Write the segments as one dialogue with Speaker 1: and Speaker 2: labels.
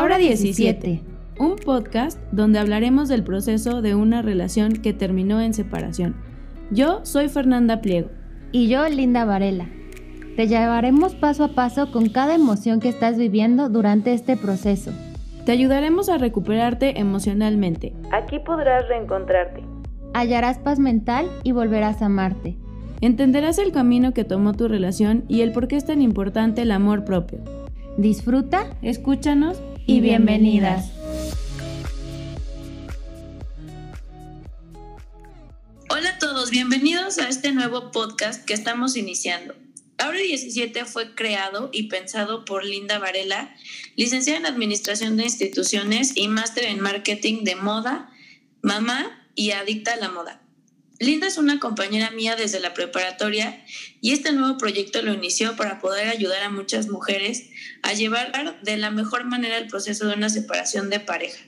Speaker 1: Ahora 17, un podcast donde hablaremos del proceso de una relación que terminó en separación. Yo soy Fernanda Pliego.
Speaker 2: Y yo, Linda Varela. Te llevaremos paso a paso con cada emoción que estás viviendo durante este proceso.
Speaker 1: Te ayudaremos a recuperarte emocionalmente.
Speaker 3: Aquí podrás reencontrarte.
Speaker 2: Hallarás paz mental y volverás a amarte.
Speaker 1: Entenderás el camino que tomó tu relación y el por qué es tan importante el amor propio.
Speaker 2: Disfruta,
Speaker 1: escúchanos y bienvenidas.
Speaker 3: Hola a todos, bienvenidos a este nuevo podcast que estamos iniciando. Ahora 17 fue creado y pensado por Linda Varela, licenciada en Administración de Instituciones y máster en Marketing de Moda, mamá y adicta a la moda. Linda es una compañera mía desde la preparatoria y este nuevo proyecto lo inició para poder ayudar a muchas mujeres a llevar de la mejor manera el proceso de una separación de pareja.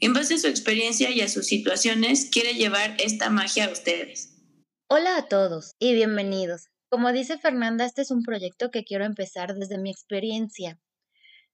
Speaker 3: En base a su experiencia y a sus situaciones, quiere llevar esta magia a ustedes.
Speaker 2: Hola a todos y bienvenidos. Como dice Fernanda, este es un proyecto que quiero empezar desde mi experiencia,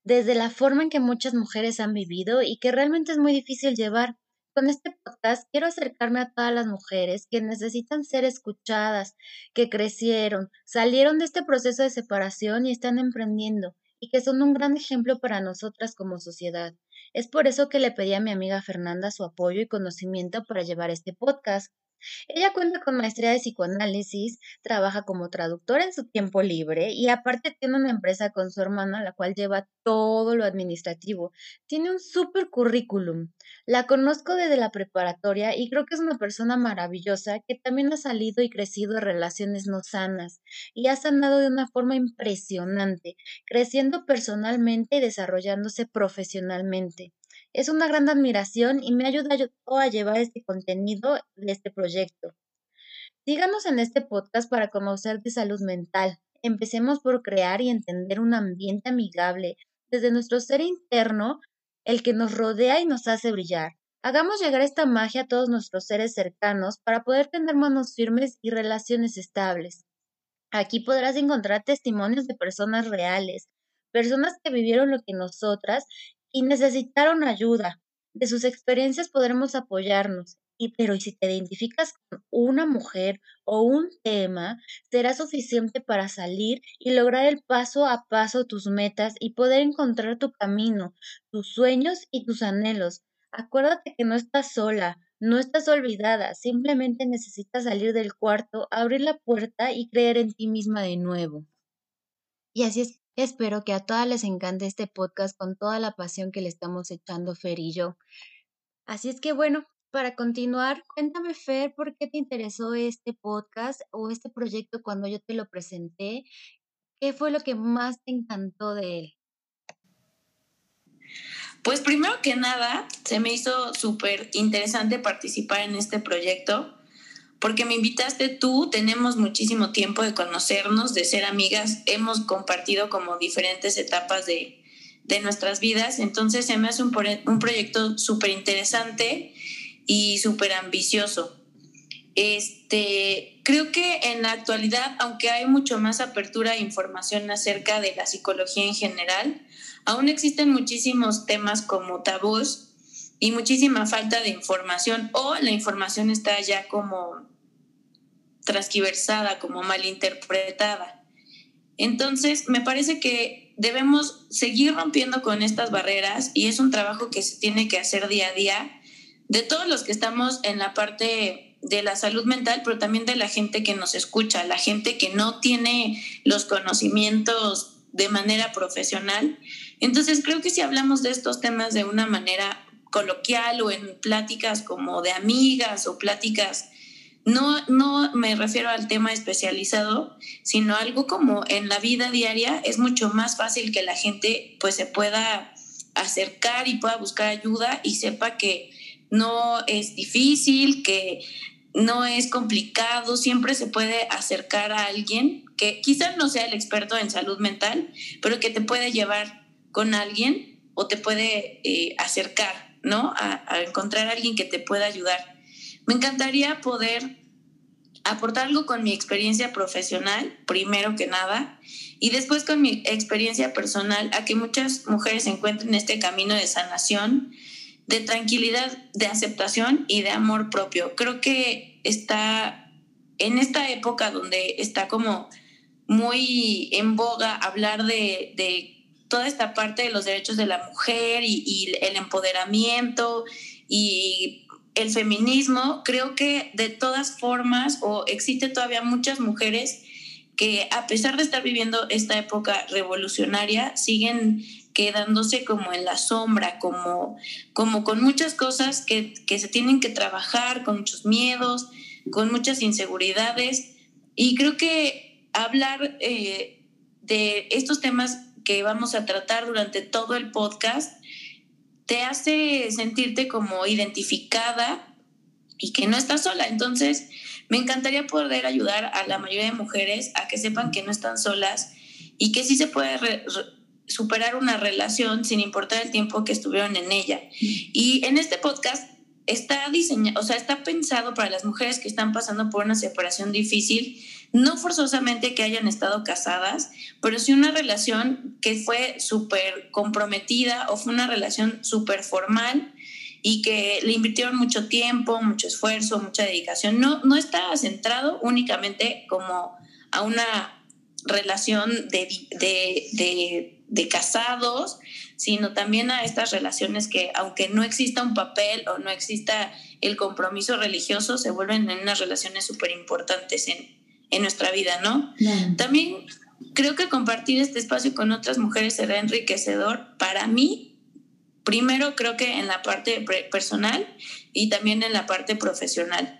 Speaker 2: desde la forma en que muchas mujeres han vivido y que realmente es muy difícil llevar con este podcast quiero acercarme a todas las mujeres que necesitan ser escuchadas, que crecieron, salieron de este proceso de separación y están emprendiendo, y que son un gran ejemplo para nosotras como sociedad. Es por eso que le pedí a mi amiga Fernanda su apoyo y conocimiento para llevar este podcast. Ella cuenta con maestría de psicoanálisis, trabaja como traductora en su tiempo libre y aparte tiene una empresa con su hermana la cual lleva todo lo administrativo. Tiene un super currículum. La conozco desde la preparatoria y creo que es una persona maravillosa que también ha salido y crecido en relaciones no sanas y ha sanado de una forma impresionante, creciendo personalmente y desarrollándose profesionalmente. Es una gran admiración y me ayuda a llevar este contenido de este proyecto. Síganos en este podcast para conocer de salud mental. Empecemos por crear y entender un ambiente amigable desde nuestro ser interno, el que nos rodea y nos hace brillar. Hagamos llegar esta magia a todos nuestros seres cercanos para poder tener manos firmes y relaciones estables. Aquí podrás encontrar testimonios de personas reales, personas que vivieron lo que nosotras y necesitaron ayuda. De sus experiencias podremos apoyarnos. Y pero si te identificas con una mujer o un tema, será suficiente para salir y lograr el paso a paso tus metas y poder encontrar tu camino, tus sueños y tus anhelos. Acuérdate que no estás sola, no estás olvidada, simplemente necesitas salir del cuarto, abrir la puerta y creer en ti misma de nuevo. Y así es Espero que a todas les encante este podcast con toda la pasión que le estamos echando Fer y yo. Así es que bueno, para continuar, cuéntame Fer, ¿por qué te interesó este podcast o este proyecto cuando yo te lo presenté? ¿Qué fue lo que más te encantó de él?
Speaker 3: Pues primero que nada, se me hizo súper interesante participar en este proyecto porque me invitaste tú, tenemos muchísimo tiempo de conocernos, de ser amigas, hemos compartido como diferentes etapas de, nuestras vidas, entonces se me hace un, un proyecto súper interesante y súper ambicioso. Este, creo que en la actualidad, aunque hay mucho más apertura e información acerca de la psicología en general, aún existen muchísimos temas como tabús y muchísima falta de información o la información está ya como transquiversada, como malinterpretada. Entonces, me parece que debemos seguir rompiendo con estas barreras y es un trabajo que se tiene que hacer día a día de todos los que estamos en la parte de la salud mental, pero también de la gente que nos escucha, la gente que no tiene los conocimientos de manera profesional. Entonces, creo que si hablamos de estos temas de una manera coloquial o en pláticas como de amigas o pláticas, no, no me refiero al tema especializado, sino algo como en la vida diaria es mucho más fácil que la gente pues se pueda acercar y pueda buscar ayuda y sepa que no es difícil, que no es complicado, siempre se puede acercar a alguien que quizás no sea el experto en salud mental, pero que te puede llevar con alguien o te puede eh, acercar ¿no? A, encontrar a alguien que te pueda ayudar. Me encantaría poder aportar algo con mi experiencia profesional, primero que nada, y después con mi experiencia personal, a que muchas mujeres encuentren este camino de sanación, de tranquilidad, de aceptación y de amor propio. Creo que está en esta época donde está como muy en boga hablar de, toda esta parte de los derechos de la mujer y, el empoderamiento y el feminismo, creo que de todas formas o existe todavía muchas mujeres que a pesar de estar viviendo esta época revolucionaria, siguen quedándose como en la sombra, como, como con muchas cosas que, que se tienen que trabajar, con muchos miedos, con muchas inseguridades. Y creo que hablar eh, de estos temas que vamos a tratar durante todo el podcast te hace sentirte como identificada y que no estás sola. Entonces, me encantaría poder ayudar a la mayoría de mujeres a que sepan que no están solas y que sí se puede superar una relación sin importar el tiempo que estuvieron en ella. Y en este podcast está diseñado, o sea, está pensado para las mujeres que están pasando por una separación difícil, no forzosamente que hayan estado casadas, pero sí una relación que fue súper comprometida o fue una relación súper formal y que le invirtieron mucho tiempo, mucho esfuerzo, mucha dedicación. No, no está centrado únicamente como a una relación de, de, de, casados, sino también a estas relaciones que, aunque no exista un papel o no exista el compromiso religioso, se vuelven en unas relaciones súper importantes en, en, nuestra vida, ¿no? También creo que compartir este espacio con otras mujeres será enriquecedor para mí Primero creo que en la parte personal y también en la parte profesional.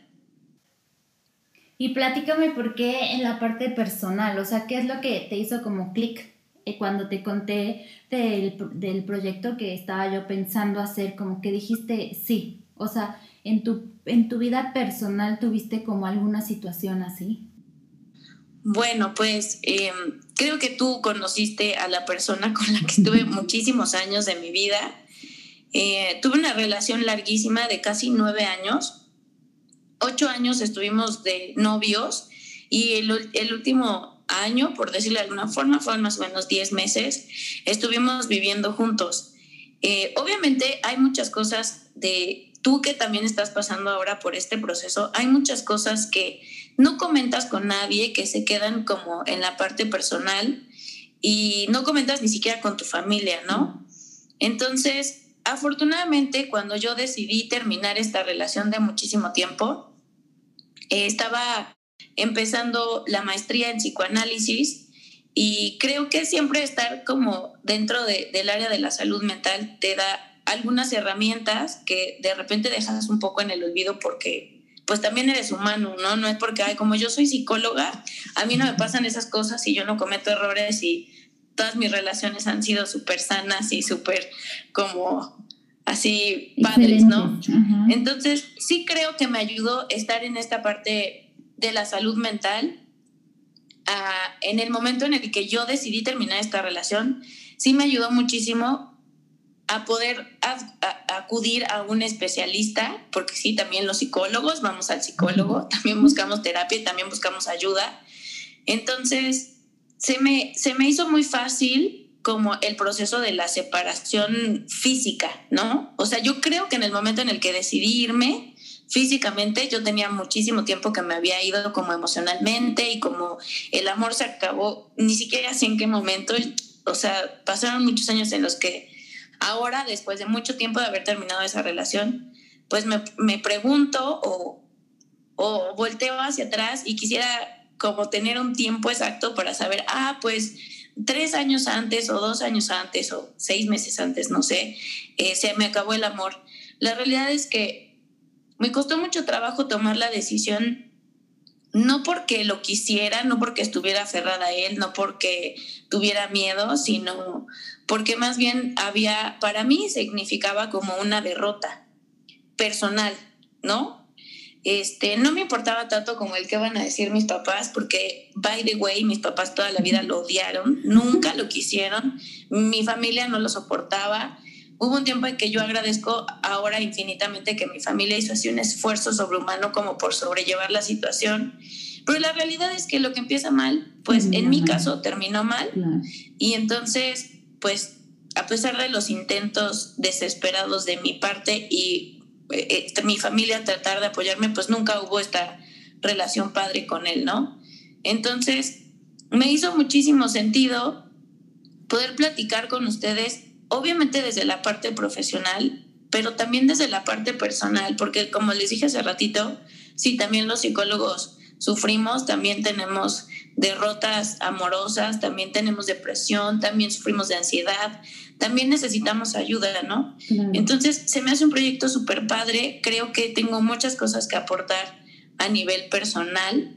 Speaker 2: Y platícame por qué en la parte personal, o sea, ¿qué es lo que te hizo como clic eh, cuando te conté del, del, proyecto que estaba yo pensando hacer, como que dijiste sí, o sea, en tu, en tu vida personal tuviste como alguna situación así?
Speaker 3: Bueno, pues em, creo que tú conociste a la persona con la que estuve muchísimos años de mi vida eh, tuve una relación larguísima de casi nueve años. Ocho años estuvimos de novios y el, el último año, por decirlo de alguna forma, fueron más o menos diez meses, estuvimos viviendo juntos. Eh, obviamente hay muchas cosas de tú que también estás pasando ahora por este proceso, hay muchas cosas que no comentas con nadie, que se quedan como en la parte personal y no comentas ni siquiera con tu familia, ¿no? Entonces, afortunadamente, cuando yo decidí terminar esta relación de muchísimo tiempo, eh, estaba empezando la maestría en psicoanálisis y creo que siempre estar como dentro del área de la salud mental te da algunas herramientas que de repente dejas un poco en el olvido porque pues también eres humano, ¿no? No es porque, ay, como yo soy psicóloga, a mí no me pasan esas cosas y yo no cometo errores y todas mis relaciones han sido súper sanas y súper como así padres, ¿no? Entonces, sí creo que me ayudó estar en esta parte de la salud mental. en el momento en el que yo decidí terminar esta relación, sí me ayudó muchísimo a poder acudir a un especialista, porque sí, también los psicólogos, vamos al psicólogo, también buscamos terapia también buscamos ayuda. Entonces, se me, se me hizo muy fácil como el proceso de la separación física, ¿no? O sea, yo creo que en el momento en el que decidí irme físicamente, yo tenía muchísimo tiempo que me había ido como emocionalmente y como el amor se acabó, ni siquiera sé en qué momento, o sea, pasaron muchos años en los que ahora, después de mucho tiempo de haber terminado esa relación, pues me, me pregunto o, o volteo hacia atrás y quisiera como tener un tiempo exacto para saber, ah, pues tres años antes o dos años antes o seis meses antes, no sé, eh, se me acabó el amor. La realidad es que me costó mucho trabajo tomar la decisión, no porque lo quisiera, no porque estuviera aferrada a él, no porque tuviera miedo, sino porque más bien había, para mí significaba como una derrota personal, ¿no? Este, no me importaba tanto como el que van a decir mis papás, porque, by the way, mis papás toda la vida lo odiaron, nunca lo quisieron, mi familia no lo soportaba, hubo un tiempo en que yo agradezco ahora infinitamente que mi familia hizo así un esfuerzo sobrehumano como por sobrellevar la situación. Pero la realidad es que lo que empieza mal, pues en mi caso terminó mal. Y entonces, pues a pesar de los intentos desesperados de mi parte y eh, eh, mi familia tratar de apoyarme, pues nunca hubo esta relación padre con él, ¿no? Entonces, me hizo muchísimo sentido poder platicar con ustedes obviamente desde la parte profesional, pero también desde la parte personal, porque como les dije hace ratito, sí, también los psicólogos sufrimos, también tenemos derrotas amorosas, también tenemos depresión, también sufrimos de ansiedad, también necesitamos ayuda, ¿no? Entonces, se me hace un proyecto súper padre, creo que tengo muchas cosas que aportar a nivel personal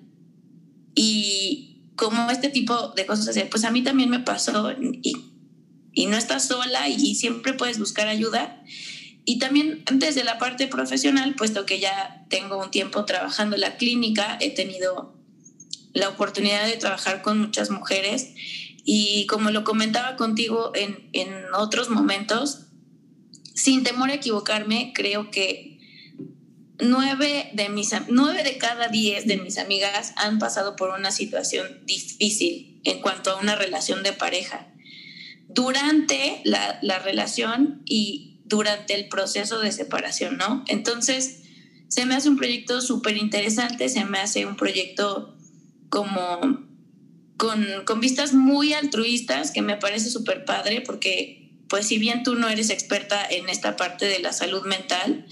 Speaker 3: y como este tipo de cosas, pues a mí también me pasó y y no estás sola y siempre puedes buscar ayuda. Y también desde la parte profesional, puesto que ya tengo un tiempo trabajando en la clínica, he tenido la oportunidad de trabajar con muchas mujeres y como lo comentaba contigo en, en otros momentos, sin temor a equivocarme, creo que nueve de, mis, nueve de cada diez de mis amigas han pasado por una situación difícil en cuanto a una relación de pareja durante la, relación y durante el proceso de separación, ¿no? Entonces, se me hace un proyecto súper interesante, se me hace un proyecto como con, con vistas muy altruistas, que me parece súper padre, porque pues si bien tú no eres experta en esta parte de la salud mental,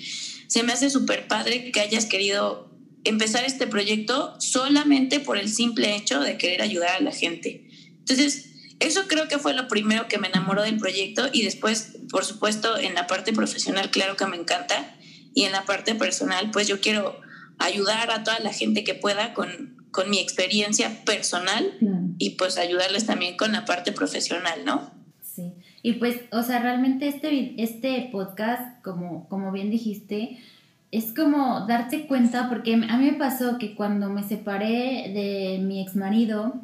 Speaker 3: se me hace súper padre que hayas querido empezar este proyecto solamente por el simple hecho de querer ayudar a la gente. Entonces, eso creo que fue lo primero que me enamoró del proyecto y después, por supuesto, en la parte profesional, claro que me encanta. Y en la parte personal, pues yo quiero ayudar a toda la gente que pueda con, con mi experiencia personal y pues ayudarles también con la parte profesional, ¿no?
Speaker 2: Sí, y pues, o sea, realmente este, este podcast, como, como bien dijiste, es como darte cuenta, porque a mí me pasó que cuando me separé de mi ex marido,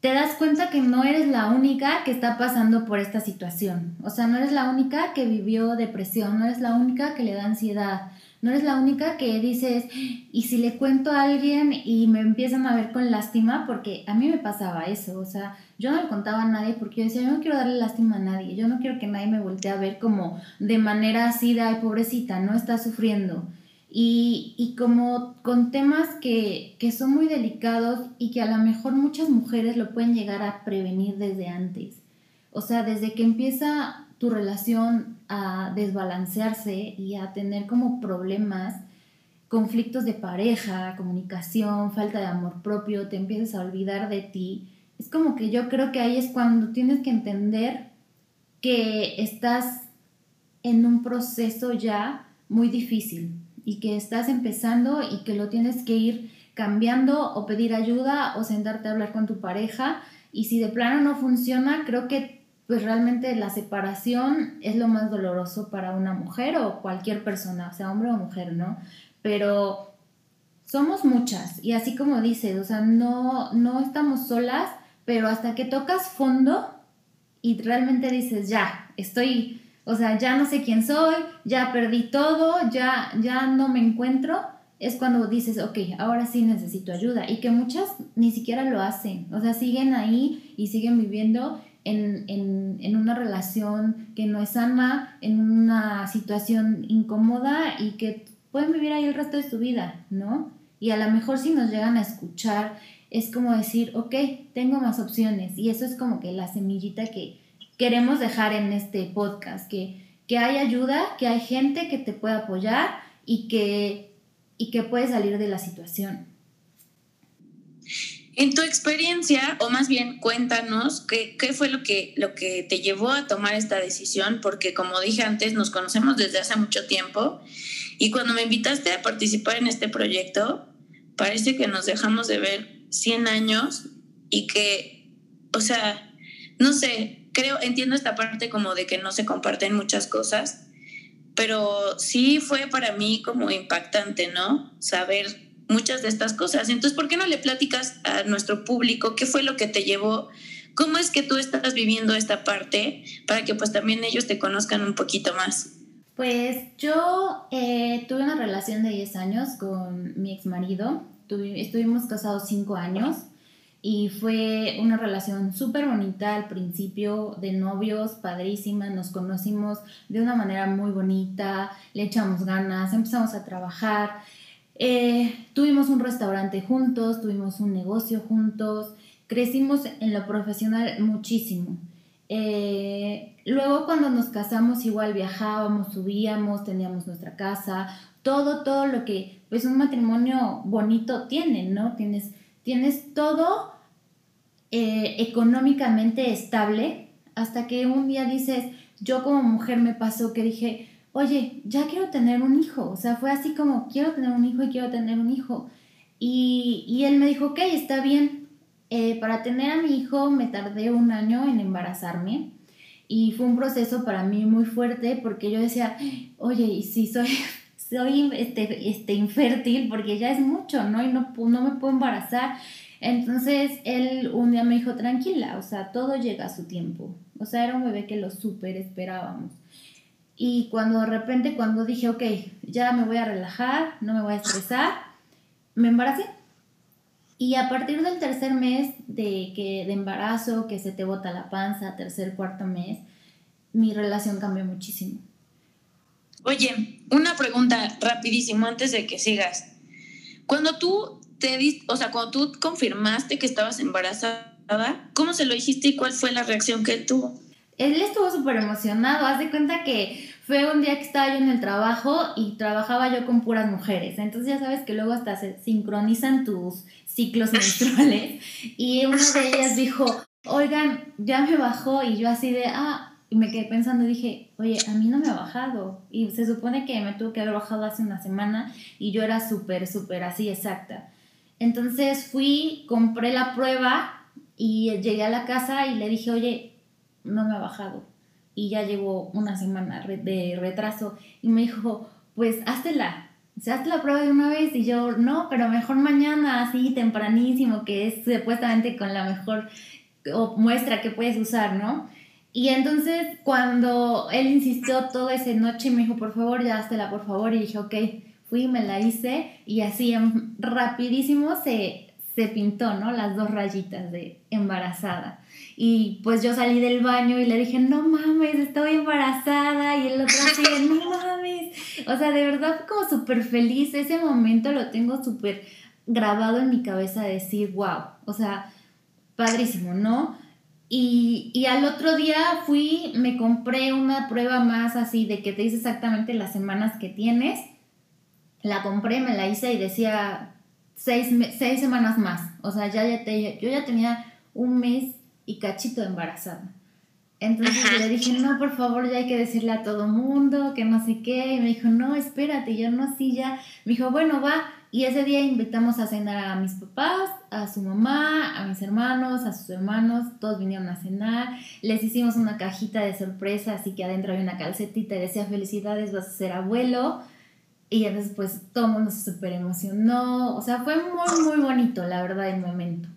Speaker 2: te das cuenta que no eres la única que está pasando por esta situación. O sea, no eres la única que vivió depresión, no eres la única que le da ansiedad, no eres la única que dices, y si le cuento a alguien y me empiezan a ver con lástima, porque a mí me pasaba eso, o sea, yo no le contaba a nadie porque yo decía, yo no quiero darle lástima a nadie, yo no quiero que nadie me voltee a ver como de manera así de, ay, pobrecita, no está sufriendo. Y, como con temas que, son muy delicados y que a lo mejor muchas mujeres lo pueden llegar a prevenir desde antes. O sea, desde que empieza tu relación a desbalancearse y a tener como problemas, conflictos de pareja, comunicación, falta de amor propio, te empiezas a olvidar de ti. Es como que yo creo que ahí es cuando tienes que entender que estás en un proceso ya muy difícil, y que estás empezando y que lo tienes que ir cambiando o pedir ayuda o sentarte a hablar con tu pareja y si de plano no funciona, creo que pues realmente la separación es lo más doloroso para una mujer o cualquier persona, sea hombre o mujer, ¿no? Pero somos muchas y así como dices, o sea, no, no estamos solas, pero hasta que tocas fondo y realmente dices, ya, estoy o sea, ya no sé quién soy, ya perdí todo, ya, ya no me encuentro, es cuando dices, ok, ahora sí necesito ayuda. Y que muchas ni siquiera lo hacen, o sea, siguen ahí y siguen viviendo en, en, en una relación que no es sana, en una situación incómoda y que pueden vivir ahí el resto de su vida, ¿no? Y a lo mejor si nos llegan a escuchar, es como decir, ok, tengo más opciones. Y eso es como que la semillita que, queremos dejar en este podcast, que, que hay ayuda, que hay gente que te puede apoyar y que, y que puede salir de la situación.
Speaker 3: En tu experiencia, o más bien cuéntanos, ¿qué, qué fue lo que, lo que te llevó a tomar esta decisión? Porque como dije antes, nos conocemos desde hace mucho tiempo y cuando me invitaste a participar en este proyecto, parece que nos dejamos de ver 100 años y que, o sea, no sé, creo, entiendo esta parte como de que no se comparten muchas cosas, pero sí fue para mí como impactante, ¿no? Saber muchas de estas cosas. Entonces, ¿por qué no le platicas a nuestro público qué fue lo que te llevó ¿Cómo es que tú estás viviendo esta parte para que pues también ellos te conozcan un poquito más?
Speaker 2: Pues yo eh, tuve una relación de 10 años con mi ex marido. estuvimos casados 5 años y fue una relación súper bonita al principio de novios, padrísima, nos conocimos de una manera muy bonita, le echamos ganas, empezamos a trabajar, eh, tuvimos un restaurante juntos, tuvimos un negocio juntos, crecimos en lo profesional muchísimo. Eh, luego cuando nos casamos igual viajábamos, subíamos, teníamos nuestra casa, todo, todo lo que pues un matrimonio bonito tiene, ¿no? Tienes, tienes todo eh, económicamente estable hasta que un día dices, yo como mujer me pasó que dije, oye, ya quiero tener un hijo, o sea, fue así como, quiero tener un hijo y quiero tener un hijo. Y, y él me dijo, ok, está bien, eh, para tener a mi hijo me tardé un año en embarazarme y fue un proceso para mí muy fuerte porque yo decía, oye, y si soy, soy este, este, infértil porque ya es mucho, ¿no? Y no, no me puedo embarazar. Entonces él un día me dijo, tranquila, o sea, todo llega a su tiempo. O sea, era un bebé que lo súper esperábamos. Y cuando de repente, cuando dije, ok, ya me voy a relajar, no me voy a estresar, me embaracé. Y a partir del tercer mes de, que, de embarazo, que se te bota la panza, tercer, cuarto mes, mi relación cambió muchísimo.
Speaker 3: Oye, una pregunta rapidísimo antes de que sigas. Cuando tú te diste, o sea, cuando tú confirmaste que estabas embarazada, ¿cómo se lo dijiste y cuál fue la reacción que él tuvo?
Speaker 2: Él estuvo súper emocionado. Haz de cuenta que fue un día que estaba yo en el trabajo y trabajaba yo con puras mujeres. Entonces ya sabes que luego hasta se sincronizan tus ciclos menstruales. Y una de ellas dijo, oigan, ya me bajó. Y yo así de, ah, y me quedé pensando y dije, oye, a mí no me ha bajado. Y se supone que me tuvo que haber bajado hace una semana y yo era súper, súper así exacta. Entonces fui, compré la prueba y llegué a la casa y le dije, oye, no me ha bajado y ya llevo una semana de retraso. Y me dijo, pues háztela, se hazte la prueba de una vez. Y yo, no, pero mejor mañana, así tempranísimo, que es supuestamente con la mejor muestra que puedes usar, ¿no? Y entonces cuando él insistió toda esa noche, me dijo, por favor, ya háztela, por favor. Y dije, ok, fui, me la hice y así rapidísimo se, se pintó, ¿no? Las dos rayitas de embarazada. Y pues yo salí del baño y le dije, no mames, estoy embarazada. Y el otro así, no mames. O sea, de verdad como súper feliz. Ese momento lo tengo súper grabado en mi cabeza de decir, wow. O sea, padrísimo, ¿no? Y, y, al otro día fui, me compré una prueba más así de que te dice exactamente las semanas que tienes. La compré, me la hice y decía seis, seis semanas más. O sea, ya, ya te, yo ya tenía un mes y cachito embarazada. Entonces le dije, no, por favor, ya hay que decirle a todo mundo, que no sé qué. Y me dijo, no, espérate, yo no, sí, ya. Me dijo, bueno, va. Y ese día invitamos a cenar a mis papás, a su mamá, a mis hermanos, a sus hermanos. Todos vinieron a cenar. Les hicimos una cajita de sorpresa, así que adentro había una calcetita y decía, felicidades, vas a ser abuelo. Y entonces, pues, todo el mundo se súper emocionó. O sea, fue muy, muy bonito, la verdad, el momento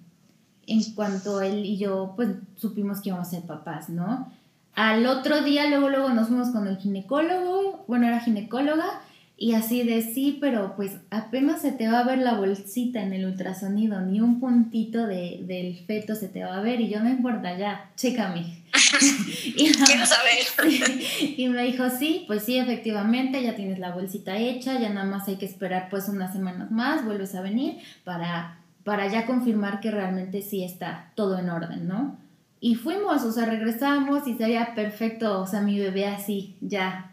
Speaker 2: en cuanto él y yo, pues supimos que íbamos a ser papás, ¿no? Al otro día, luego, luego nos fuimos con el ginecólogo, bueno, era ginecóloga, y así de sí, pero pues apenas se te va a ver la bolsita en el ultrasonido, ni un puntito de, del feto se te va a ver, y yo no importa, ya, chécame.
Speaker 3: y, Quiero saber.
Speaker 2: y me dijo, sí, pues sí, efectivamente, ya tienes la bolsita hecha, ya nada más hay que esperar pues unas semanas más, vuelves a venir para para ya confirmar que realmente sí está todo en orden, ¿no? Y fuimos, o sea, regresamos y se veía perfecto, o sea, mi bebé así, ya,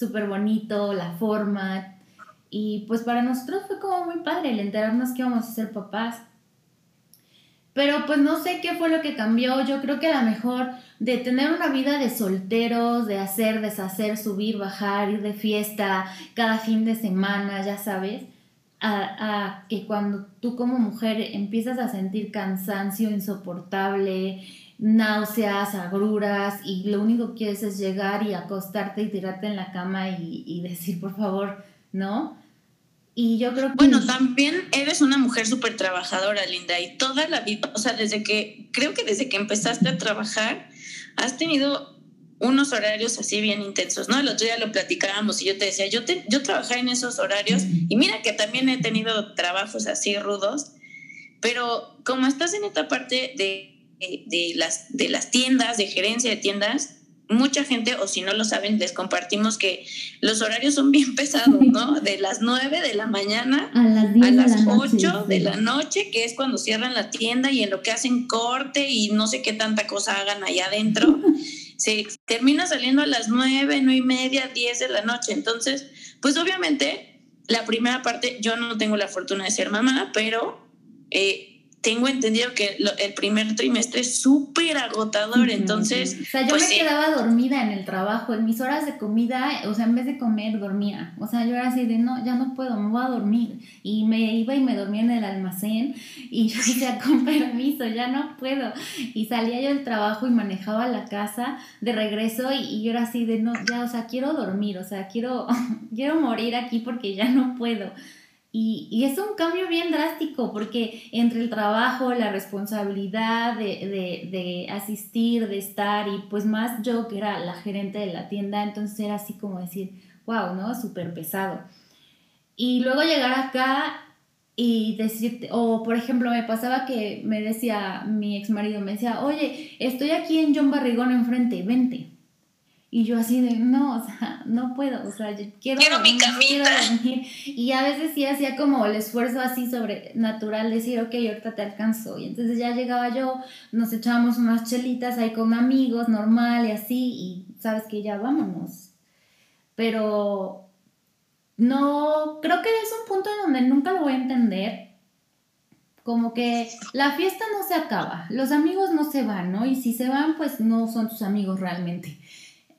Speaker 2: súper bonito, la forma. Y pues para nosotros fue como muy padre el enterarnos que íbamos a ser papás. Pero pues no sé qué fue lo que cambió. Yo creo que a lo mejor de tener una vida de solteros, de hacer, deshacer, subir, bajar, ir de fiesta cada fin de semana, ya sabes a, que cuando tú como mujer empiezas a sentir cansancio insoportable, náuseas, agruras y lo único que quieres es llegar y acostarte y tirarte en la cama y, decir por favor, ¿no? Y yo creo que...
Speaker 3: Bueno, también eres una mujer súper trabajadora, Linda, y toda la vida, o sea, desde que, creo que desde que empezaste a trabajar, has tenido unos horarios así bien intensos, ¿no? El otro día lo platicábamos y yo te decía, yo, te, yo trabajé en esos horarios y mira que también he tenido trabajos así rudos, pero como estás en esta parte de, de, las, de las tiendas, de gerencia de tiendas, mucha gente, o si no lo saben, les compartimos que los horarios son bien pesados, ¿no? De las 9 de la mañana a las, 8 de la noche, que es cuando cierran la tienda y en lo que hacen corte y no sé qué tanta cosa hagan allá adentro. Se termina saliendo a las 9, 9 y media, 10 de la noche. Entonces, pues obviamente, la primera parte, yo no tengo la fortuna de ser mamá, pero eh, tengo entendido que el primer trimestre es súper agotador, entonces...
Speaker 2: O sea, yo
Speaker 3: pues
Speaker 2: me quedaba dormida en el trabajo, en mis horas de comida, o sea, en vez de comer, dormía. O sea, yo era así de, no, ya no puedo, me voy a dormir. Y me iba y me dormía en el almacén y yo decía, con permiso, ya no puedo. Y salía yo del trabajo y manejaba la casa de regreso y, y yo era así de, no, ya, o sea, quiero dormir, o sea, quiero, quiero morir aquí porque ya no puedo. Y, y, es un cambio bien drástico porque entre el trabajo, la responsabilidad de, de, de, asistir, de estar y pues más yo que era la gerente de la tienda, entonces era así como decir, wow, ¿no? Súper pesado. Y luego llegar acá y decirte, o por ejemplo me pasaba que me decía mi ex marido, me decía, oye, estoy aquí en John Barrigón enfrente, vente. Y yo así de, no, o sea, no puedo, o sea, yo quiero,
Speaker 3: quiero mi camita.
Speaker 2: Y a veces sí hacía como el esfuerzo así sobrenatural, decir, ok, ahorita te alcanzo. Y entonces ya llegaba yo, nos echábamos unas chelitas ahí con amigos, normal y así, y sabes que ya vámonos. Pero no, creo que es un punto en donde nunca lo voy a entender. Como que la fiesta no se acaba, los amigos no se van, ¿no? Y si se van, pues no son tus amigos realmente.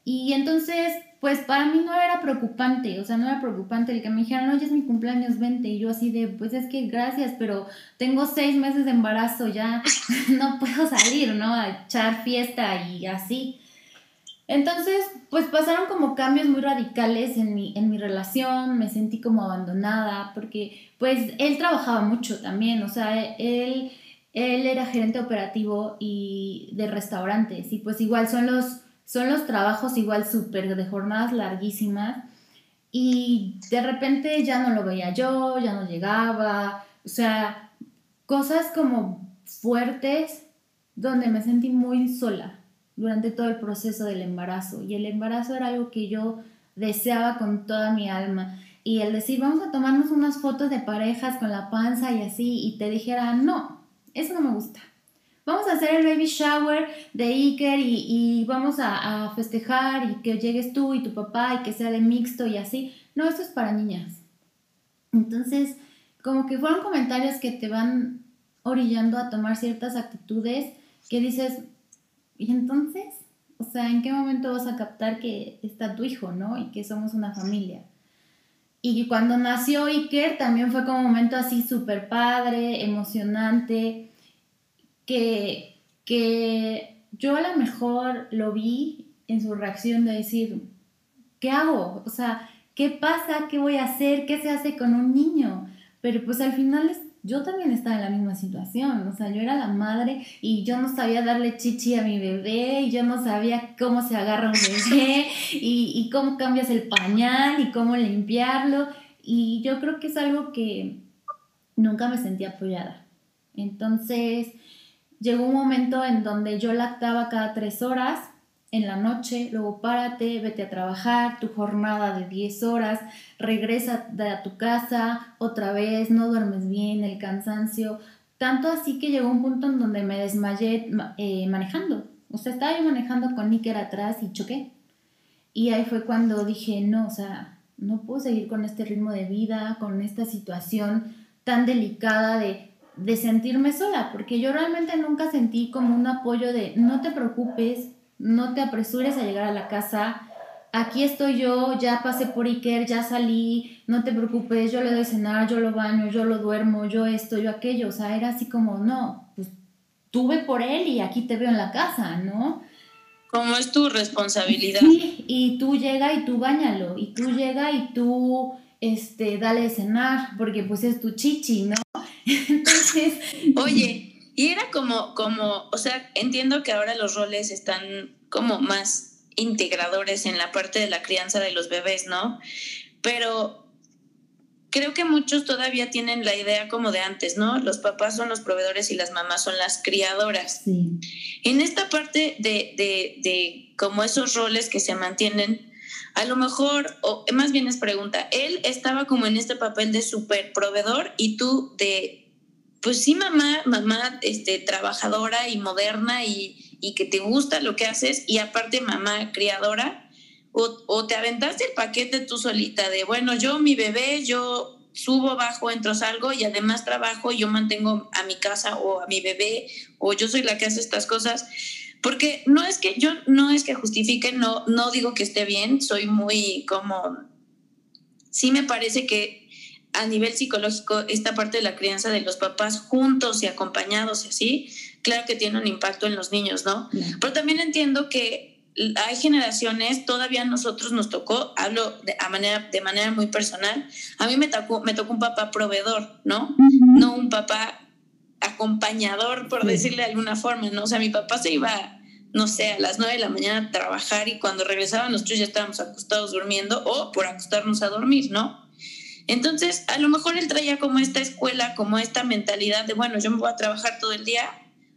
Speaker 2: Y entonces, pues para mí no era preocupante, o sea, no era preocupante el que me dijeran, oye, es mi cumpleaños 20, y yo así de, pues es que gracias, pero tengo seis meses de embarazo, ya no puedo salir, ¿no? A echar fiesta y así. Entonces, pues pasaron como cambios muy radicales en mi, en mi relación, me sentí como abandonada, porque pues él trabajaba mucho también, o sea, él, él era gerente operativo y de restaurantes, y pues igual son los son los trabajos igual súper de jornadas larguísimas y de repente ya no lo veía yo, ya no llegaba, o sea, cosas como fuertes donde me sentí muy sola durante todo el proceso del embarazo. Y el embarazo era algo que yo deseaba con toda mi alma. Y el decir vamos a tomarnos unas fotos de parejas con la panza y así y te dijera no, eso no me gusta vamos a hacer el baby shower de Iker y, vamos a, festejar y que llegues tú y tu papá y que sea de mixto y así. No, esto es para niñas. Entonces, como que fueron comentarios que te van orillando a tomar ciertas actitudes que dices, ¿y entonces? O sea, ¿en qué momento vas a captar que está tu hijo, no? Y que somos una familia. Y cuando nació Iker también fue como un momento así súper padre, emocionante que, que yo a lo mejor lo vi en su reacción de decir, ¿qué hago? O sea, ¿qué pasa? ¿Qué voy a hacer? ¿Qué se hace con un niño? Pero pues al final es, yo también estaba en la misma situación, o sea, yo era la madre y yo no sabía darle chichi a mi bebé y yo no sabía cómo se agarra un bebé y, y cómo cambias el pañal y cómo limpiarlo y yo creo que es algo que nunca me sentí apoyada. Entonces, llegó un momento en donde yo lactaba cada tres horas en la noche, luego párate, vete a trabajar, tu jornada de 10 horas, regresa a tu casa, otra vez, no duermes bien, el cansancio, tanto así que llegó un punto en donde me desmayé eh, manejando, o sea, estaba yo manejando con Níker atrás y choqué. Y ahí fue cuando dije, no, o sea, no puedo seguir con este ritmo de vida, con esta situación tan delicada de de sentirme sola, porque yo realmente nunca sentí como un apoyo de no te preocupes, no te apresures a llegar a la casa, aquí estoy yo, ya pasé por Iker, ya salí, no te preocupes, yo le doy cenar, yo lo baño, yo lo duermo, yo esto, yo aquello, o sea, era así como, no, pues tuve por él y aquí te veo en la casa, ¿no?
Speaker 3: Como es tu responsabilidad.
Speaker 2: Sí, y tú llega y tú bañalo, y tú llega y tú este, dale de cenar, porque pues es tu chichi, ¿no? Entonces...
Speaker 3: Oye, y era como, como, o sea, entiendo que ahora los roles están como más integradores en la parte de la crianza de los bebés, ¿no? Pero creo que muchos todavía tienen la idea como de antes, ¿no? Los papás son los proveedores y las mamás son las criadoras.
Speaker 2: Sí.
Speaker 3: En esta parte de, de, de como esos roles que se mantienen, a lo mejor, o más bien es pregunta, él estaba como en este papel de super proveedor y tú de, pues sí, mamá, mamá, este, trabajadora y moderna y, y que te gusta lo que haces y aparte mamá criadora o, te aventaste el paquete tú solita de, bueno, yo, mi bebé, yo subo, bajo, entro, salgo y además trabajo, yo mantengo a mi casa o a mi bebé o yo soy la que hace estas cosas. Porque no es que yo no es que justifique, no, no digo que esté bien, soy muy como, sí me parece que a nivel psicológico esta parte de la crianza de los papás juntos y acompañados y así, claro que tiene un impacto en los niños, ¿no? Pero también entiendo que hay generaciones, todavía a nosotros nos tocó, hablo de, a manera, de manera muy personal, a mí me tocó, me tocó un papá proveedor, ¿no? No un papá acompañador, por decirle de alguna forma, ¿no? O sea, mi papá se iba, no sé, a las nueve de la mañana a trabajar y cuando regresaba nosotros ya estábamos acostados durmiendo o por acostarnos a dormir, ¿no? Entonces, a lo mejor él traía como esta escuela, como esta mentalidad de, bueno, yo me voy a trabajar todo el día,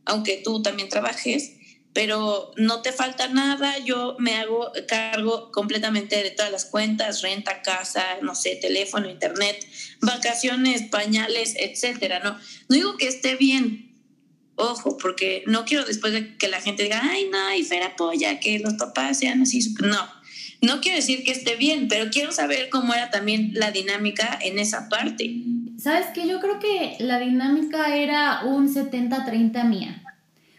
Speaker 3: aunque tú también trabajes, pero no te falta nada, yo me hago cargo completamente de todas las cuentas, renta, casa, no sé, teléfono, internet, vacaciones, pañales, etcétera, ¿no? No digo que esté bien, ojo, porque no quiero después de que la gente diga, ay, no, y Fer apoya que los papás sean así, no, no quiero decir que esté bien, pero quiero saber cómo era también la dinámica en esa parte.
Speaker 2: ¿Sabes qué? Yo creo que la dinámica era un 70-30 mía.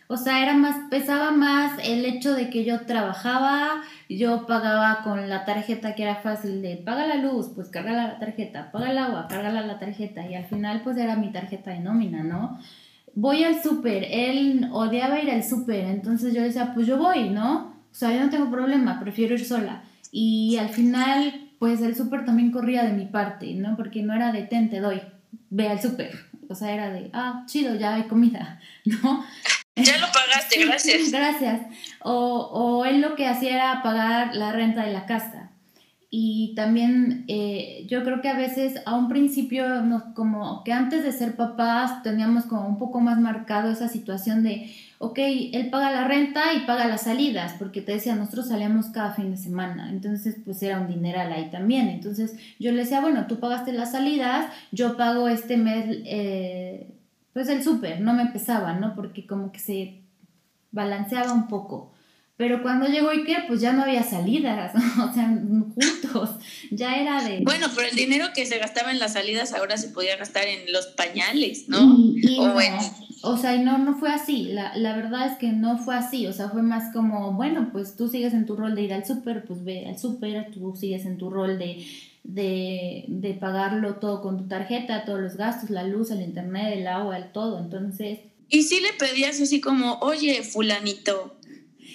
Speaker 2: O sea, era más, pesaba más el hecho de que yo trabajaba, yo pagaba con la tarjeta que era fácil de paga la luz, pues carga la tarjeta, paga el agua, carga la tarjeta y al final pues era mi tarjeta de nómina, ¿no? Voy al súper, él odiaba ir al súper, entonces yo decía, pues yo voy, ¿no? O sea, yo no tengo problema, prefiero ir sola. Y al final, pues el súper también corría de mi parte, ¿no? Porque no era de ten, te doy, ve al súper. O sea, era de, ah, chido, ya hay comida, ¿no?
Speaker 3: Ya lo pagaste, gracias.
Speaker 2: Gracias. O, o él lo que hacía era pagar la renta de la casa. Y también eh, yo creo que a veces a un principio, no, como que antes de ser papás, teníamos como un poco más marcado esa situación de, ok, él paga la renta y paga las salidas, porque te decía, nosotros salíamos cada fin de semana, entonces pues era un dineral ahí también. Entonces yo le decía, bueno, tú pagaste las salidas, yo pago este mes eh, pues el súper no me pesaba, ¿no? Porque como que se balanceaba un poco. Pero cuando llegó Iker, pues ya no había salidas, o sea, juntos, ya era de...
Speaker 3: Bueno, pero el dinero que se gastaba en las salidas ahora se podía gastar en los pañales, ¿no?
Speaker 2: o, o sea, y no, no fue así, la, la verdad es que no fue así, o sea, fue más como, bueno, pues tú sigues en tu rol de ir al súper, pues ve al súper, tú sigues en tu rol de de, de pagarlo todo con tu tarjeta, todos los gastos, la luz, el internet, el agua, el todo. Entonces...
Speaker 3: Y si le pedías así como, oye, fulanito,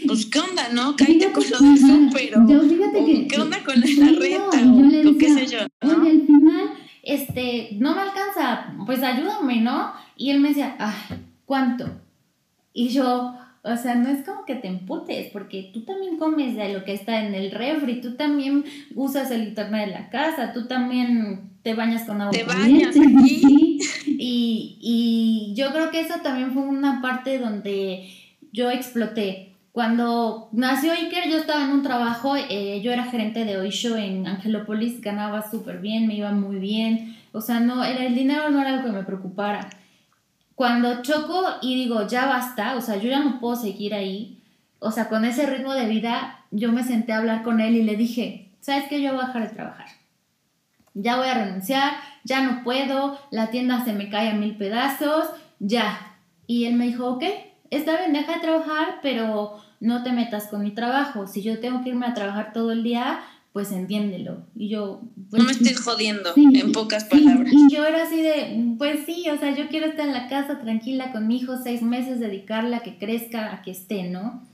Speaker 3: pues qué onda, ¿no? Cállate con lo del súper, qué onda con la renta, o, qué sé yo.
Speaker 2: ¿no? Oye, al final, este, no me alcanza, pues ayúdame, ¿no? Y él me decía, ay, ¿cuánto? Y yo, o sea, no es como que te emputes, porque tú también comes de lo que está en el refri, tú también usas el internet de la casa, tú también te bañas con agua.
Speaker 3: Te bañas aquí.
Speaker 2: Y, y yo creo que eso también fue una parte donde yo exploté. Cuando nació Iker, yo estaba en un trabajo, eh, yo era gerente de Oisho en Angelópolis, ganaba súper bien, me iba muy bien. O sea, no, era, el dinero no era algo que me preocupara cuando choco y digo, ya basta, o sea, yo ya no puedo seguir ahí, o sea, con ese ritmo de vida, yo me senté a hablar con él y le dije, ¿sabes qué? Yo voy a dejar de trabajar. Ya voy a renunciar, ya no puedo, la tienda se me cae a mil pedazos, ya. Y él me dijo, ok, está bien, deja de trabajar, pero no te metas con mi trabajo. Si yo tengo que irme a trabajar todo el día, pues entiéndelo. Y yo...
Speaker 3: Pues,
Speaker 2: no
Speaker 3: me estés jodiendo, en pocas palabras.
Speaker 2: Y, yo era así de, pues sí, o sea, yo quiero estar en la casa tranquila con mi hijo seis meses, dedicarle a que crezca, a que esté, ¿no?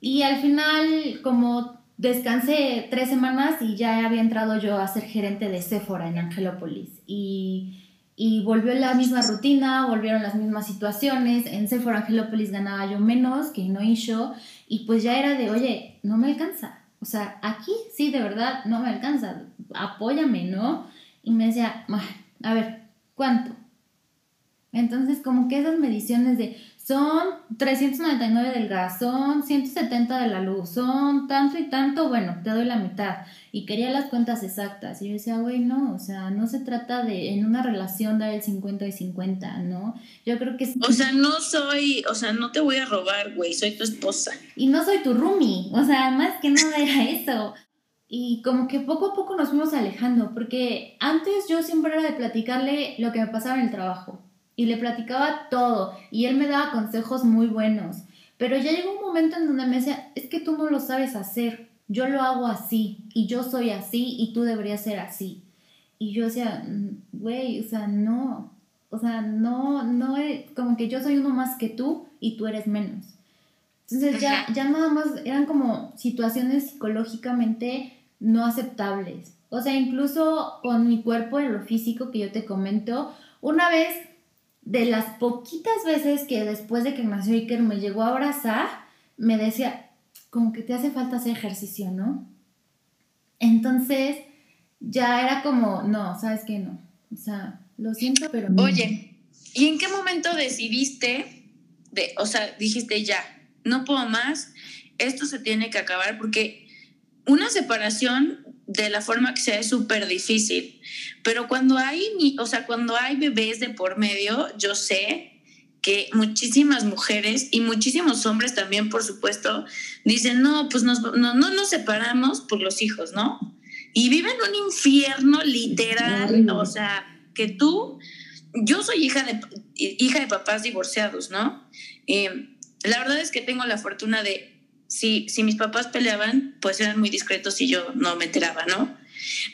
Speaker 2: Y al final, como descansé tres semanas y ya había entrado yo a ser gerente de Sephora en Angelópolis. Y, y volvió la misma rutina, volvieron las mismas situaciones. En Sephora Angelópolis ganaba yo menos que no hizo. Y pues ya era de, oye, no me alcanza. O sea, aquí sí, de verdad, no me alcanza. Apóyame, ¿no? Y me decía, a ver, ¿cuánto? Entonces, como que esas mediciones de, son 399 del gas, son 170 de la luz, son tanto y tanto, bueno, te doy la mitad. Y quería las cuentas exactas. Y yo decía, güey, no, o sea, no se trata de en una relación dar el 50 y 50, ¿no? Yo creo que...
Speaker 3: O sea, no soy, o sea, no te voy a robar, güey, soy tu esposa.
Speaker 2: Y no soy tu roomie, o sea, más que nada era eso. Y como que poco a poco nos fuimos alejando, porque antes yo siempre era de platicarle lo que me pasaba en el trabajo y le platicaba todo y él me daba consejos muy buenos. Pero ya llegó un momento en donde me decía, es que tú no lo sabes hacer, yo lo hago así y yo soy así y tú deberías ser así. Y yo decía, mm, güey, o sea, no, o sea, no, no, es, como que yo soy uno más que tú y tú eres menos. Entonces ya, ya nada más eran como situaciones psicológicamente no aceptables. O sea, incluso con mi cuerpo en lo físico que yo te comento, una vez de las poquitas veces que después de que nació Iker me llegó a abrazar, me decía, como que te hace falta hacer ejercicio, ¿no? Entonces, ya era como, no, ¿sabes qué? No. O sea, lo siento, pero.
Speaker 3: Oye, ¿y en qué momento decidiste, de, o sea, dijiste ya, no puedo más, esto se tiene que acabar? Porque una separación de la forma que sea es súper difícil. Pero cuando hay, o sea, cuando hay bebés de por medio, yo sé que muchísimas mujeres y muchísimos hombres también, por supuesto, dicen, no, pues nos, no, no nos separamos por los hijos, ¿no? Y viven un infierno literal, o sea, que tú, yo soy hija de, hija de papás divorciados, ¿no? Eh, la verdad es que tengo la fortuna de si, si mis papás peleaban, pues eran muy discretos y yo no me enteraba, ¿no?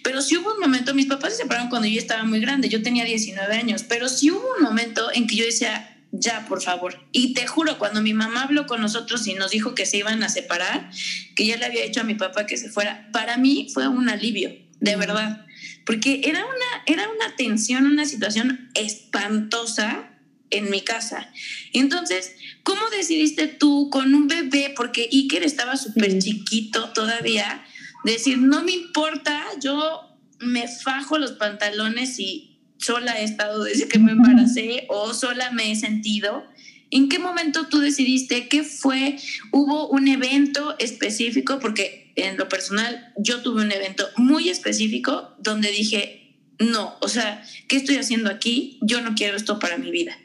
Speaker 3: Pero sí hubo un momento, mis papás se separaron cuando yo estaba muy grande, yo tenía 19 años, pero sí hubo un momento en que yo decía, ya, por favor. Y te juro, cuando mi mamá habló con nosotros y nos dijo que se iban a separar, que ya le había dicho a mi papá que se fuera, para mí fue un alivio, de verdad, porque era una, era una tensión, una situación espantosa en mi casa. Entonces, ¿cómo decidiste tú con un bebé, porque Iker estaba súper chiquito todavía, decir, no me importa, yo me fajo los pantalones y sola he estado desde que me embaracé o sola me he sentido? ¿En qué momento tú decidiste qué fue? ¿Hubo un evento específico? Porque en lo personal yo tuve un evento muy específico donde dije, no, o sea, ¿qué estoy haciendo aquí? Yo no quiero esto para mi vida.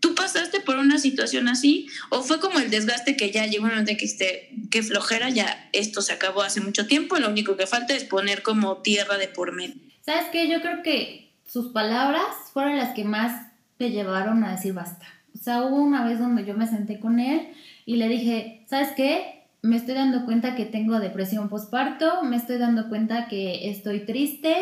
Speaker 3: ¿Tú pasaste por una situación así? ¿O fue como el desgaste que ya llegó un momento que, esté, que flojera, ya esto se acabó hace mucho tiempo, lo único que falta es poner como tierra de por medio?
Speaker 2: ¿Sabes qué? Yo creo que sus palabras fueron las que más te llevaron a decir basta. O sea, hubo una vez donde yo me senté con él y le dije, ¿sabes qué? Me estoy dando cuenta que tengo depresión postparto, me estoy dando cuenta que estoy triste,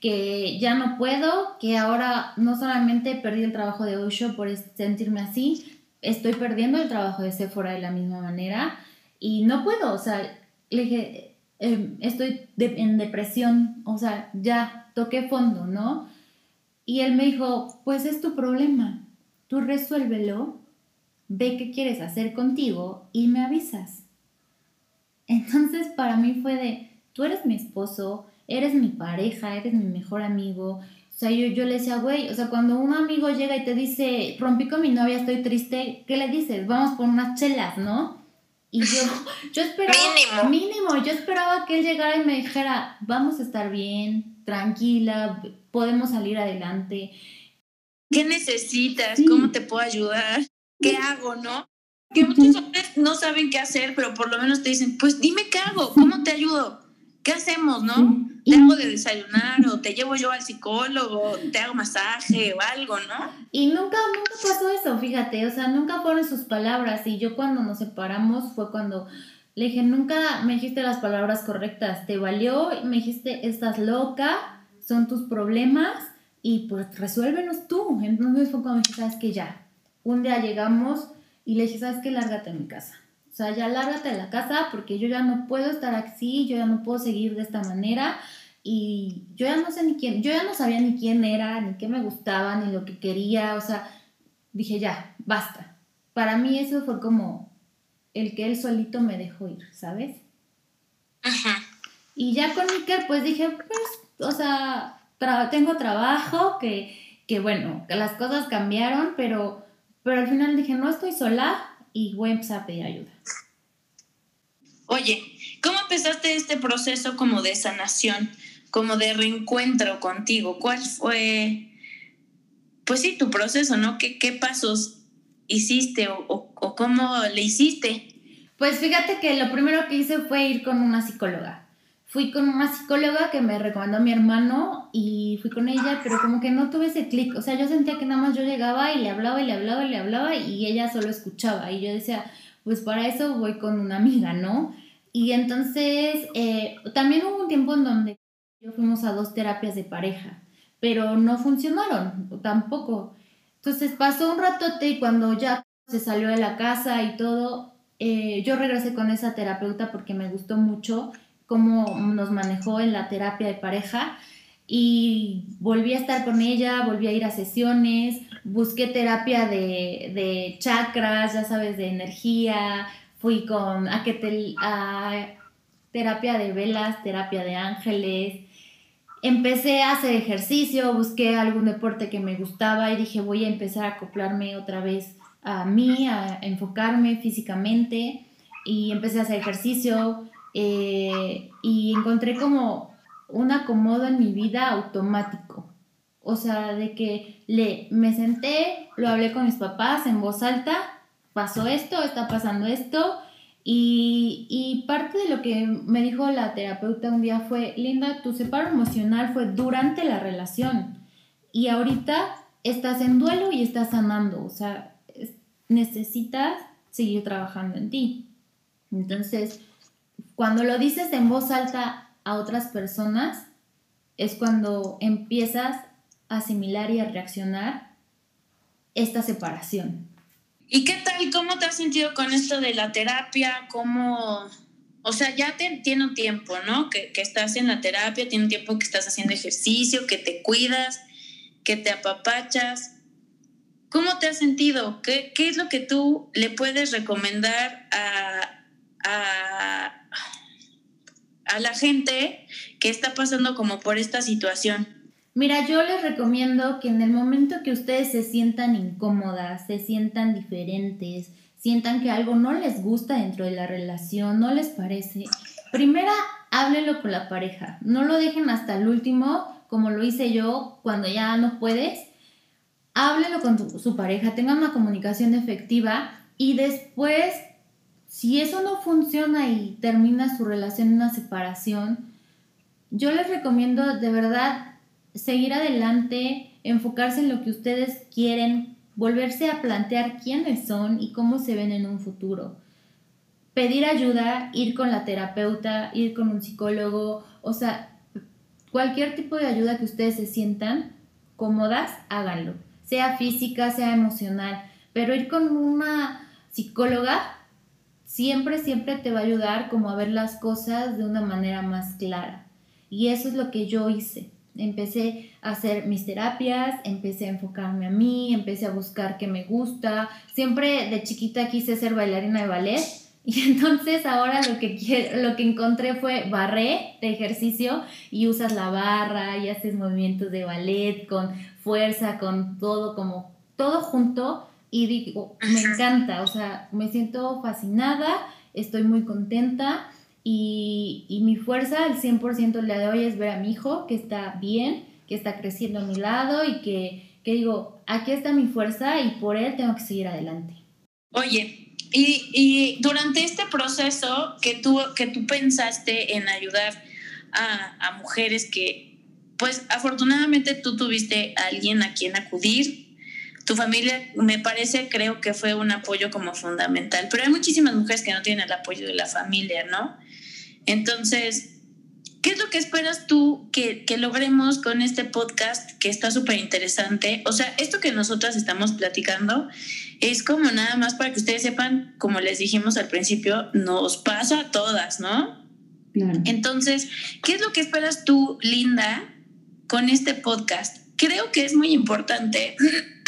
Speaker 2: que ya no puedo, que ahora no solamente perdí el trabajo de Osho por sentirme así, estoy perdiendo el trabajo de Sephora de la misma manera y no puedo, o sea, le dije, em, estoy en depresión, o sea, ya toqué fondo, ¿no? Y él me dijo, pues es tu problema, tú resuélvelo, ve qué quieres hacer contigo y me avisas. Entonces para mí fue de, tú eres mi esposo, eres mi pareja, eres mi mejor amigo. O sea, yo, yo le decía, güey, o sea, cuando un amigo llega y te dice, rompí con mi novia, estoy triste, ¿qué le dices? Vamos por unas chelas, ¿no? Y yo, yo esperaba, mínimo. mínimo, yo esperaba que él llegara y me dijera, vamos a estar bien, tranquila, podemos salir adelante.
Speaker 3: ¿Qué necesitas? ¿Cómo te puedo ayudar? ¿Qué hago, no? Que muchos hombres no saben qué hacer, pero por lo menos te dicen, pues dime qué hago, cómo te ayudo, qué hacemos, ¿no? ¿Te hago de desayunar o te llevo yo al psicólogo, te hago masaje o algo, ¿no?
Speaker 2: Y nunca, nunca pasó eso, fíjate, o sea, nunca fueron sus palabras y yo cuando nos separamos fue cuando le dije, nunca me dijiste las palabras correctas, te valió, me dijiste, estás loca, son tus problemas y pues resuélvenos tú. Entonces fue cuando me dijiste, sabes que ya, un día llegamos y le dije, ¿sabes qué? Lárgate a mi casa. O sea, ya lárgate de la casa porque yo ya no puedo estar así, yo ya no puedo seguir de esta manera y yo ya no sé ni quién, yo ya no sabía ni quién era, ni qué me gustaba, ni lo que quería, o sea, dije ya, basta. Para mí eso fue como el que él solito me dejó ir, ¿sabes? Ajá. Y ya con Iker, pues dije, pues, o sea, tengo trabajo, que, que bueno, que las cosas cambiaron, pero, pero al final dije, no estoy sola, y voy a empezar a pedir ayuda.
Speaker 3: Oye, ¿cómo empezaste este proceso como de sanación, como de reencuentro contigo? ¿Cuál fue, pues sí, tu proceso, ¿no? ¿Qué, qué pasos hiciste o, o cómo le hiciste?
Speaker 2: Pues fíjate que lo primero que hice fue ir con una psicóloga fui con una psicóloga que me recomendó a mi hermano y fui con ella, pero como que no tuve ese clic. O sea, yo sentía que nada más yo llegaba y le hablaba y le hablaba y le hablaba y ella solo escuchaba. Y yo decía, pues para eso voy con una amiga, ¿no? Y entonces eh, también hubo un tiempo en donde yo fuimos a dos terapias de pareja, pero no funcionaron tampoco. Entonces pasó un ratote y cuando ya se salió de la casa y todo, eh, yo regresé con esa terapeuta porque me gustó mucho cómo nos manejó en la terapia de pareja y volví a estar con ella, volví a ir a sesiones, busqué terapia de, chakras, ya sabes, de energía, fui con a, a terapia de velas, terapia de ángeles, empecé a hacer ejercicio, busqué algún deporte que me gustaba y dije voy a empezar a acoplarme otra vez a mí, a enfocarme físicamente y empecé a hacer ejercicio, eh, y encontré como un acomodo en mi vida automático. O sea, de que le, me senté, lo hablé con mis papás en voz alta, pasó esto, está pasando esto. Y, y parte de lo que me dijo la terapeuta un día fue, Linda, tu separo emocional fue durante la relación. Y ahorita estás en duelo y estás sanando. O sea, necesitas seguir trabajando en ti. Entonces, cuando lo dices en voz alta a otras personas, es cuando empiezas a asimilar y a reaccionar esta separación.
Speaker 3: ¿Y qué tal? ¿Cómo te has sentido con esto de la terapia? ¿Cómo, o sea, ya te, tiene un tiempo, ¿no? Que, que, estás en la terapia, tiene un tiempo que estás haciendo ejercicio, que te cuidas, que te apapachas. ¿Cómo te has sentido? ¿Qué, qué es lo que tú le puedes recomendar a, a, a la gente que está pasando como por esta situación?
Speaker 2: Mira, yo les recomiendo que en el momento que ustedes se sientan incómodas, se sientan diferentes, sientan que algo no les gusta dentro de la relación, no les parece, primera háblelo con la pareja, no lo dejen hasta el último, como lo hice yo cuando ya no puedes, háblelo con su pareja, tengan una comunicación efectiva y después si eso no funciona y termina su relación en una separación, yo les recomiendo de verdad seguir adelante, enfocarse en lo que ustedes quieren, volverse a plantear quiénes son y cómo se ven en un futuro. Pedir ayuda, ir con la terapeuta, ir con un psicólogo, o sea, cualquier tipo de ayuda que ustedes se sientan cómodas, háganlo, sea física, sea emocional, pero ir con una psicóloga siempre, siempre te va a ayudar como a ver las cosas de una manera más clara. Y eso es lo que yo hice. Empecé a hacer mis terapias, empecé a enfocarme a mí, empecé a buscar qué me gusta. Siempre de chiquita quise ser bailarina de ballet y entonces ahora lo que, lo que encontré fue barré de ejercicio y usas la barra y haces movimientos de ballet con fuerza, con todo como todo junto y digo, me encanta, o sea, me siento fascinada, estoy muy contenta y, y mi fuerza, el 100% el día de hoy es ver a mi hijo que está bien, que está creciendo a mi lado y que, que digo, aquí está mi fuerza y por él tengo que seguir adelante.
Speaker 3: Oye, y, y, durante este proceso que tú, que tú pensaste en ayudar a, a, mujeres que, pues afortunadamente tú tuviste a alguien a quien acudir, tu familia me parece, creo que fue un apoyo como fundamental, pero hay muchísimas mujeres que no tienen el apoyo de la familia, ¿no? Entonces, ¿Qué es lo que esperas tú que, que logremos con este podcast que está súper interesante? O sea, esto que nosotras estamos platicando es como nada más para que ustedes sepan, como les dijimos al principio, nos pasa a todas, ¿no? Claro. Entonces, ¿qué es lo que esperas tú, Linda, con este podcast? Creo que es muy importante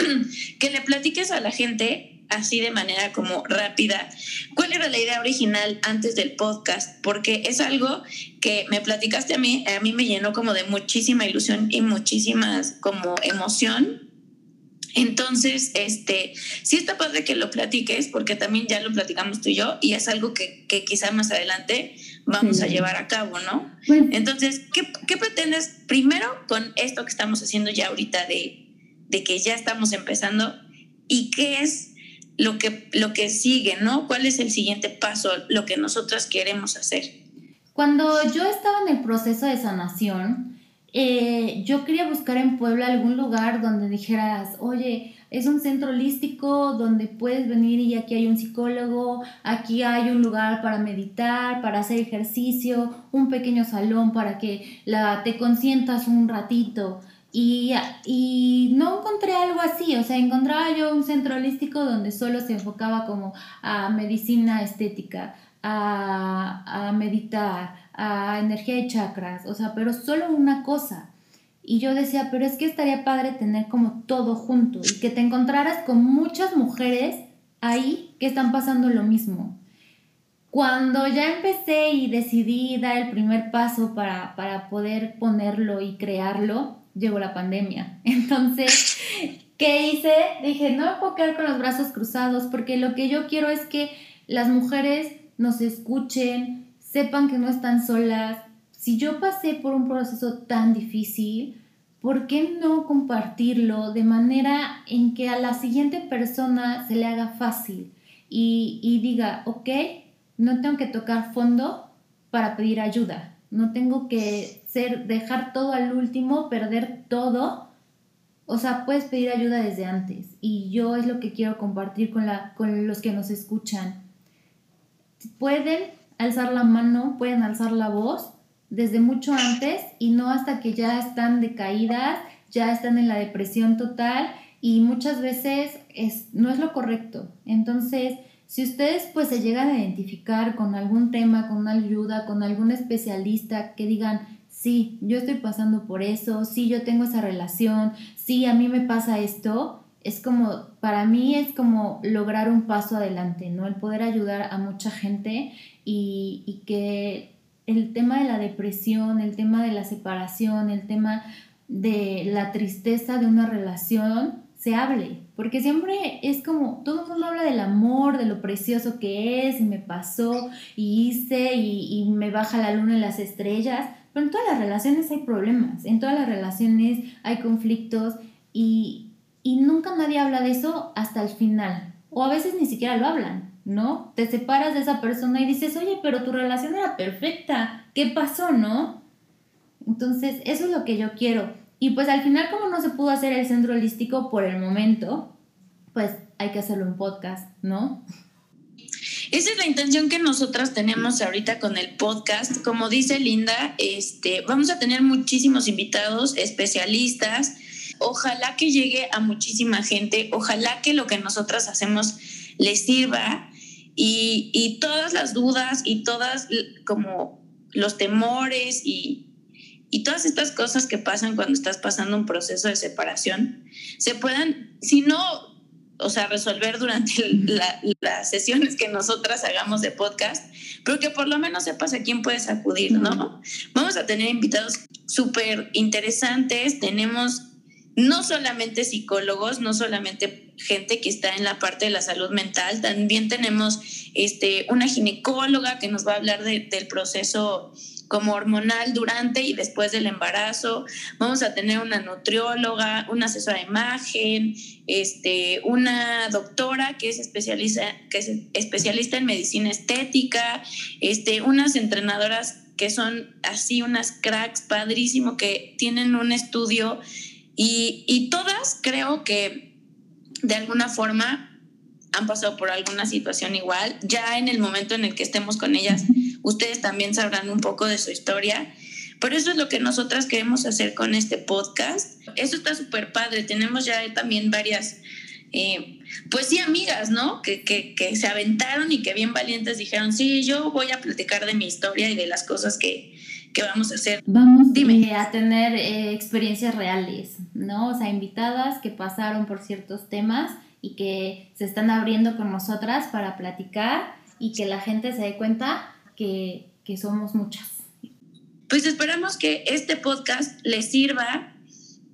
Speaker 3: que le platiques a la gente así de manera como rápida, ¿cuál era la idea original antes del podcast? Porque es algo que me platicaste a mí, a mí me llenó como de muchísima ilusión y muchísimas como emoción. Entonces, este, sí está padre que lo platiques, porque también ya lo platicamos tú y yo, y es algo que, que quizá más adelante vamos a llevar a cabo, ¿no? Entonces, ¿qué, ¿qué, pretendes primero con esto que estamos haciendo ya ahorita de, de que ya estamos empezando? ¿Y qué es lo que, lo que sigue, ¿no? ¿Cuál es el siguiente paso, lo que nosotras queremos hacer?
Speaker 2: Cuando yo estaba en el proceso de sanación, eh, yo quería buscar en Puebla algún lugar donde dijeras, oye, es un centro holístico donde puedes venir y aquí hay un psicólogo, aquí hay un lugar para meditar, para hacer ejercicio, un pequeño salón para que la, te consientas un ratito. Y, y, no encontré algo así, o sea, encontraba yo un centro holístico donde solo se enfocaba como a medicina estética, a, a meditar, a energía de chakras, o sea, pero solo una cosa. Y yo decía, pero es que estaría padre tener como todo junto y que te encontraras con muchas mujeres ahí que están pasando lo mismo. Cuando ya empecé y decidí dar el primer paso para, para poder ponerlo y crearlo, llegó la pandemia. Entonces, ¿qué hice? Dije, no me puedo quedar con los brazos cruzados porque lo que yo quiero es que las mujeres nos escuchen, sepan que no están solas. Si yo pasé por un proceso tan difícil, ¿por qué no compartirlo de manera en que a la siguiente persona se le haga fácil y, y diga, ok, no tengo que tocar fondo para pedir ayuda, no tengo que ser, dejar todo al último, perder todo. O sea, puedes pedir ayuda desde antes. Y yo es lo que quiero compartir con, la, con los que nos escuchan. Pueden alzar la mano, pueden alzar la voz desde mucho antes y no hasta que ya están decaídas, ya están en la depresión total y muchas veces es, no es lo correcto. Entonces, si ustedes pues se llegan a identificar con algún tema, con una ayuda, con algún especialista que digan, sí, yo estoy pasando por eso, sí, yo tengo esa relación, sí, a mí me pasa esto, es como, para mí es como lograr un paso adelante, ¿no? El poder ayudar a mucha gente y, y que el tema de la depresión, el tema de la separación, el tema de la tristeza de una relación, se hable, porque siempre es como, todo el mundo habla del amor, de lo precioso que es, y me pasó, y hice, y, y me baja la luna y las estrellas, pero en todas las relaciones hay problemas, en todas las relaciones hay conflictos, y, y nunca nadie habla de eso hasta el final, o a veces ni siquiera lo hablan, ¿no? Te separas de esa persona y dices, oye, pero tu relación era perfecta, ¿qué pasó, no? Entonces, eso es lo que yo quiero y pues al final, como no se pudo hacer el centro holístico por el momento, pues hay que hacerlo en podcast, ¿no?
Speaker 3: Esa es la intención que nosotras tenemos ahorita con el podcast. Como dice Linda, este, vamos a tener muchísimos invitados, especialistas. Ojalá que llegue a muchísima gente. Ojalá que lo que nosotras hacemos les sirva y, y todas las dudas y todas como los temores y, y todas estas cosas que pasan cuando estás pasando un proceso de separación se puedan, si no, o sea, resolver durante las sesiones que nosotras hagamos de podcast, pero que por lo menos sepas a quién puedes acudir, ¿no? Vamos a tener invitados súper interesantes, tenemos no solamente psicólogos, no solamente gente que está en la parte de la salud mental, también tenemos este, una ginecóloga que nos va a hablar del proceso como hormonal durante y después del embarazo. Vamos a tener una nutrióloga, una asesora de imagen, este, una doctora que es especialista, que es especialista en medicina estética, este, unas entrenadoras que son así unas cracks padrísimo que tienen un estudio y, y todas creo que de alguna forma han pasado por alguna situación igual. Ya en el momento en el que estemos con ellas, ustedes también sabrán un poco de su historia. Pero eso es lo que nosotras queremos hacer con este podcast. Eso está súper padre. Tenemos ya también varias, eh, pues sí, amigas, ¿no? Que, que, que, se aventaron y que bien valientes dijeron, sí, yo voy a platicar de mi historia y de las cosas que, que vamos a hacer.
Speaker 2: Vamos Dime. Eh, a tener eh, experiencias reales, ¿no? O sea, invitadas que pasaron por ciertos temas y que se están abriendo con nosotras para platicar y que la gente se dé cuenta que, que somos muchas.
Speaker 3: Pues esperamos que este podcast les sirva,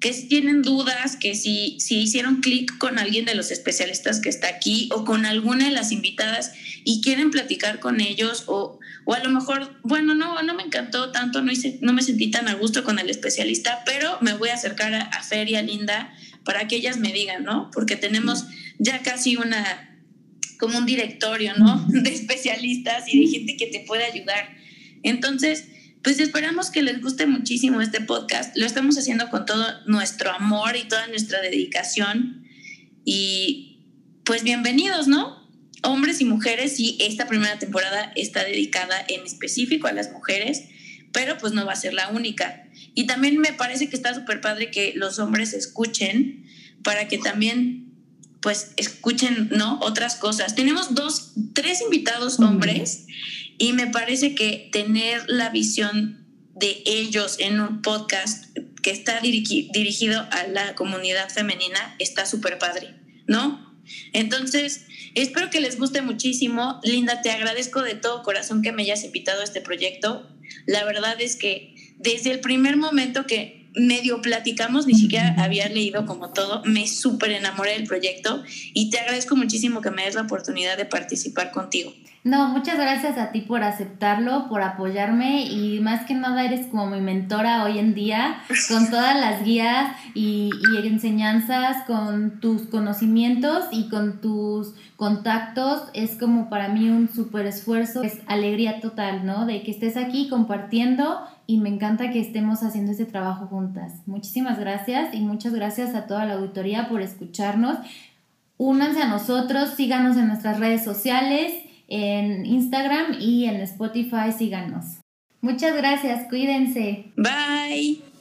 Speaker 3: que si tienen dudas, que si, si hicieron clic con alguien de los especialistas que está aquí o con alguna de las invitadas y quieren platicar con ellos o, o a lo mejor, bueno, no, no me encantó tanto, no, hice, no me sentí tan a gusto con el especialista, pero me voy a acercar a, a Fer y a Linda para que ellas me digan, ¿no? Porque tenemos ya casi una como un directorio, ¿no? De especialistas y de gente que te puede ayudar. Entonces, pues esperamos que les guste muchísimo este podcast. Lo estamos haciendo con todo nuestro amor y toda nuestra dedicación. Y pues bienvenidos, ¿no? Hombres y mujeres, y esta primera temporada está dedicada en específico a las mujeres, pero pues no va a ser la única. Y también me parece que está súper padre que los hombres escuchen para que también pues escuchen, ¿no? Otras cosas. Tenemos dos, tres invitados hombres y me parece que tener la visión de ellos en un podcast que está dirigido a la comunidad femenina está súper padre, ¿no? Entonces, espero que les guste muchísimo. Linda, te agradezco de todo corazón que me hayas invitado a este proyecto. La verdad es que desde el primer momento que medio platicamos, ni siquiera había leído como todo, me súper enamoré del proyecto y te agradezco muchísimo que me des la oportunidad de participar contigo.
Speaker 2: No, muchas gracias a ti por aceptarlo, por apoyarme y más que nada eres como mi mentora hoy en día, con todas las guías y, y enseñanzas, con tus conocimientos y con tus contactos. Es como para mí un súper esfuerzo, es alegría total, ¿no? De que estés aquí compartiendo y me encanta que estemos haciendo este trabajo juntas. Muchísimas gracias y muchas gracias a toda la auditoría por escucharnos. Únanse a nosotros, síganos en nuestras redes sociales, en Instagram y en Spotify, síganos. Muchas gracias, cuídense.
Speaker 3: Bye.